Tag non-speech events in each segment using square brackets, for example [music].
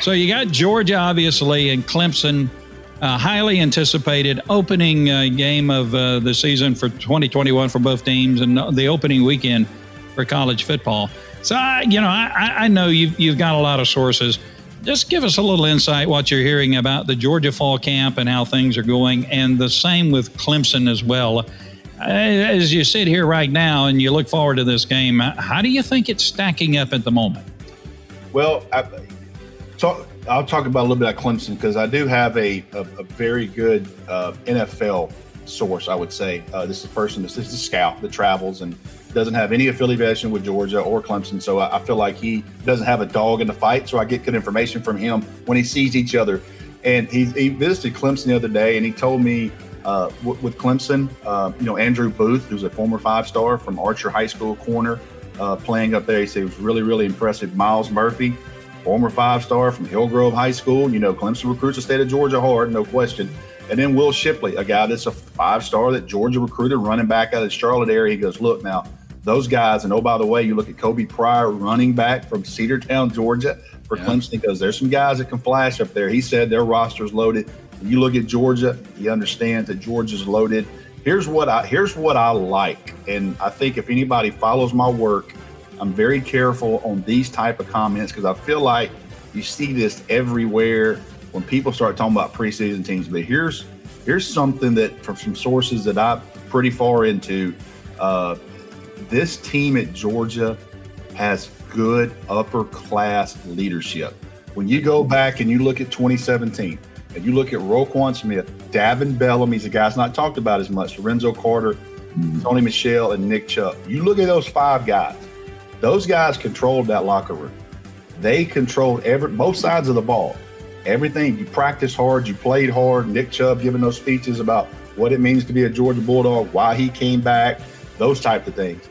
so you got Georgia, obviously, and Clemson. Uh, highly anticipated opening uh, game of uh, the season for 2021 for both teams, and the opening weekend for college football. So, I, you know, I, I know you've, you've got a lot of sources. Just give us a little insight what you're hearing about the Georgia fall camp and how things are going, and the same with Clemson as well. As you sit here right now and you look forward to this game, how do you think it's stacking up at the moment? Well, I, talk, I'll talk about a little bit about Clemson because I do have a, a, a very good uh, NFL source, I would say. Uh, this is a person, this is a scout that travels and doesn't have any affiliation with Georgia or Clemson. So I, I, feel like he doesn't have a dog in the fight. So I get good information from him when he sees each other. And he, he visited Clemson the other day and he told me uh, w- with Clemson, uh, you know, Andrew Booth, who's a former five star from Archer High School corner, uh, playing up there. He said it was really, really impressive. Myles Murphy, former five star from Hillgrove High School. You know, Clemson recruits the state of Georgia hard, no question. And then Will Shipley, a guy that's a five star that Georgia recruited running back out of the Charlotte area. He goes, Look, now, those guys, and oh, by the way, you look at Kobe Pryor, running back from Cedartown, Georgia, for yeah. Clemson, because there's some guys that can flash up there. He said their roster's loaded. When you look at Georgia, he understands that Georgia's loaded. Here's what I here's what I like, and I think if anybody follows my work, I'm very careful on these type of comments because I feel like you see this everywhere when people start talking about preseason teams. But here's here's something that from some sources that I'm pretty far into. Uh, this team at Georgia has good upper class leadership. When you go back and you look at 2017, and you look at Roquan Smith, Davin Bellamy, he's a guy's not talked about as much, Lorenzo Carter, mm-hmm. Sony Michel, and Nick Chubb. You look at those five guys, those guys controlled that locker room. They controlled every both sides of the ball. Everything you practiced hard, you played hard. Nick Chubb giving those speeches about what it means to be a Georgia Bulldog, why he came back, those type of things.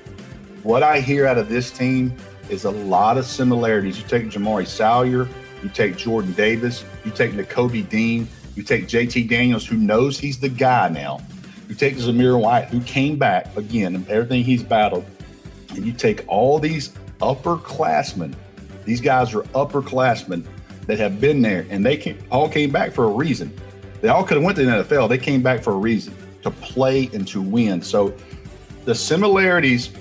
What I hear out of this team is a lot of similarities. You take Jamaree Salyer, you take Jordan Davis, you take Nakobe Dean, you take JT Daniels, who knows he's the guy now. You take Zamir White, who came back again, everything he's battled, and you take all these upperclassmen. These guys are upperclassmen that have been there, and they came, all came back for a reason. They all could have went to the NFL. They came back for a reason to play and to win. So the similarities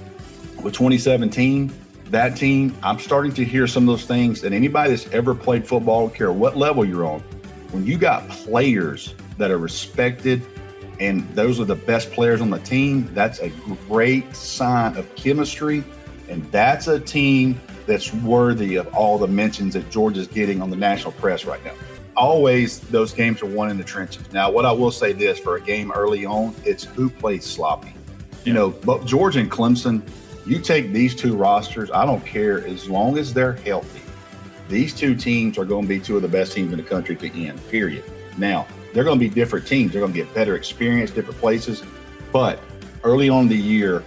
with 2017 that team, I'm starting to hear some of those things. And anybody that's ever played football, care what level you're on, when you got players that are respected and those are the best players on the team, that's a great sign of chemistry. And that's a team that's worthy of all the mentions that Georgia's getting on the national press right now. Always those games are won in the trenches. Now, what I will say this for a game early on, it's who plays sloppy. You know, but and Clemson, you take these two rosters, I don't care as long as they're healthy. These two teams are going to be two of the best teams in the country to end, period. Now, they're going to be different teams. They're going to get better experience, different places. But early on the year,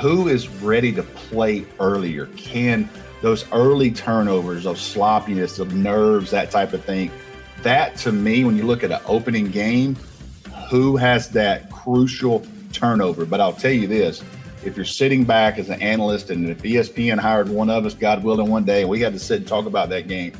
who is ready to play earlier? Can those early turnovers, of sloppiness, of nerves, that type of thing, that to me, when you look at an opening game, who has that crucial turnover? But I'll tell you this if you're sitting back as an analyst and if ESPN hired one of us, God willing, one day, and we had to sit and talk about that game,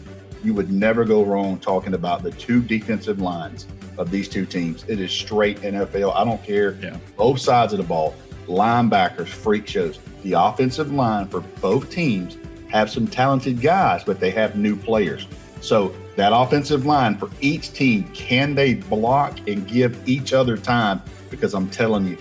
you would never go wrong talking about the two defensive lines of these two teams. It is straight NFL. I don't care. Yeah. Both sides of the ball, linebackers, freak shows. The offensive line for both teams have some talented guys, but they have new players. So that offensive line for each team, can they block and give each other time? Because I'm telling you,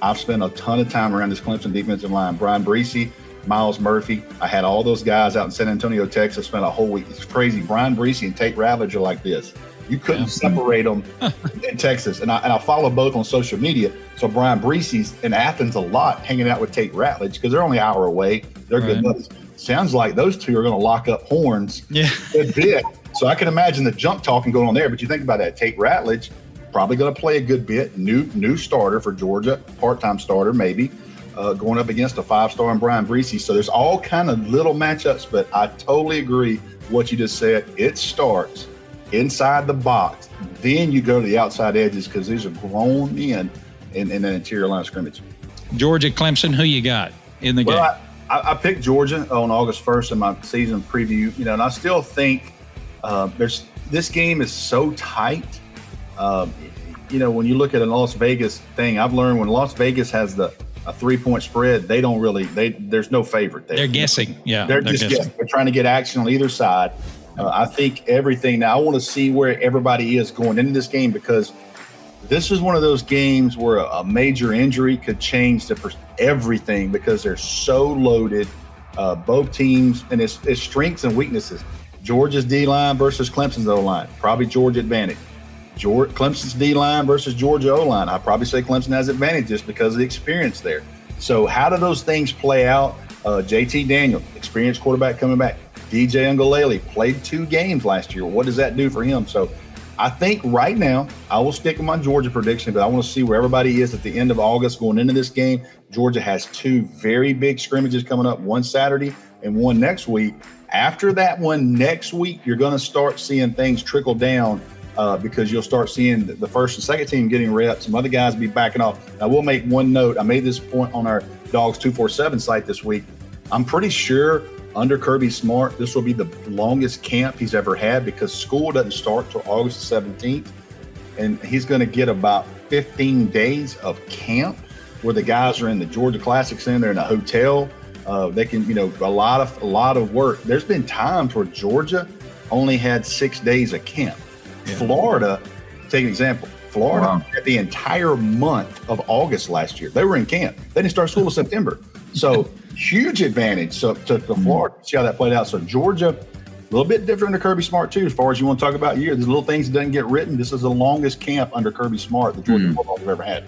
I've spent a ton of time around this Clemson defensive line. Bryan Bresee, Myles Murphy. I had all those guys out in San Antonio, Texas. Spent a whole week. It's crazy. Bryan Bresee and Tate are like this. You couldn't yeah. separate them [laughs] in Texas. And I, and I follow both on social media. So Bryan Bresee's in Athens a lot, hanging out with Tate Ratledge because they're only an hour away. They're right. good buddies. Sounds like those two are going to lock up horns yeah. [laughs] a bit. So I can imagine the junk talking going on there. But you think about that, Tate Ratledge probably going to play a good bit. New new starter for Georgia, part time starter maybe, uh, going up against a five star and Bryan Bresee. So there's all kind of little matchups, but I totally agree what you just said. It starts inside the box, then you go to the outside edges because these are grown men in, in an interior line of scrimmage. Georgia, Clemson, who you got in the well, game? I, I, picked Georgia on August 1st in my season preview, you know, and I still think Uh, there's this game is so tight. Uh, you know, when you look at a Las Vegas thing, I've learned when Las Vegas has the a three point spread, they don't really they there's no favorite there. They're guessing. Yeah, they're, they're just guessing. Guessing. They're trying to get action on either side. Uh, I think everything now. I want to see where everybody is going into this game because this is one of those games where a, major injury could change the everything because they're so loaded. Uh, both teams and its, its strengths and weaknesses. Georgia's D line versus Clemson's O line, probably Georgia advantage. George, Clemson's D line versus Georgia O line. I probably say Clemson has advantage just because of the experience there. So, how do those things play out? Uh, JT Daniel, experienced quarterback coming back. DJ Uiagalelei played two games last year. What does that do for him? So, I think right now I will stick with my Georgia prediction, but I want to see where everybody is at the end of August going into this game. Georgia has two very big scrimmages coming up, one Saturday and one next week. After that one next week, you're going to start seeing things trickle down uh, because you'll start seeing the first and second team getting reps. Some other guys be backing off. I will make one note. I made this point on our Dogs 247 site this week. I'm pretty sure under Kirby Smart, this will be the longest camp he's ever had because school doesn't start till August 17th. And he's going to get about 15 days of camp where the guys are in the Georgia Classic Center in a hotel. Uh, they can, you know, a lot of a lot of work. There's been times where Georgia only had six days of camp. Yeah. Florida, take an example. Florida wow. had the entire month of August last year. They were in camp. They didn't start school in September. So huge advantage to, to, to mm-hmm. Florida. See how that played out. So Georgia, a little bit different under Kirby Smart too. As far as you want to talk about year, there's little things that doesn't get written. This is the longest camp under Kirby Smart that Georgia mm. football have ever had.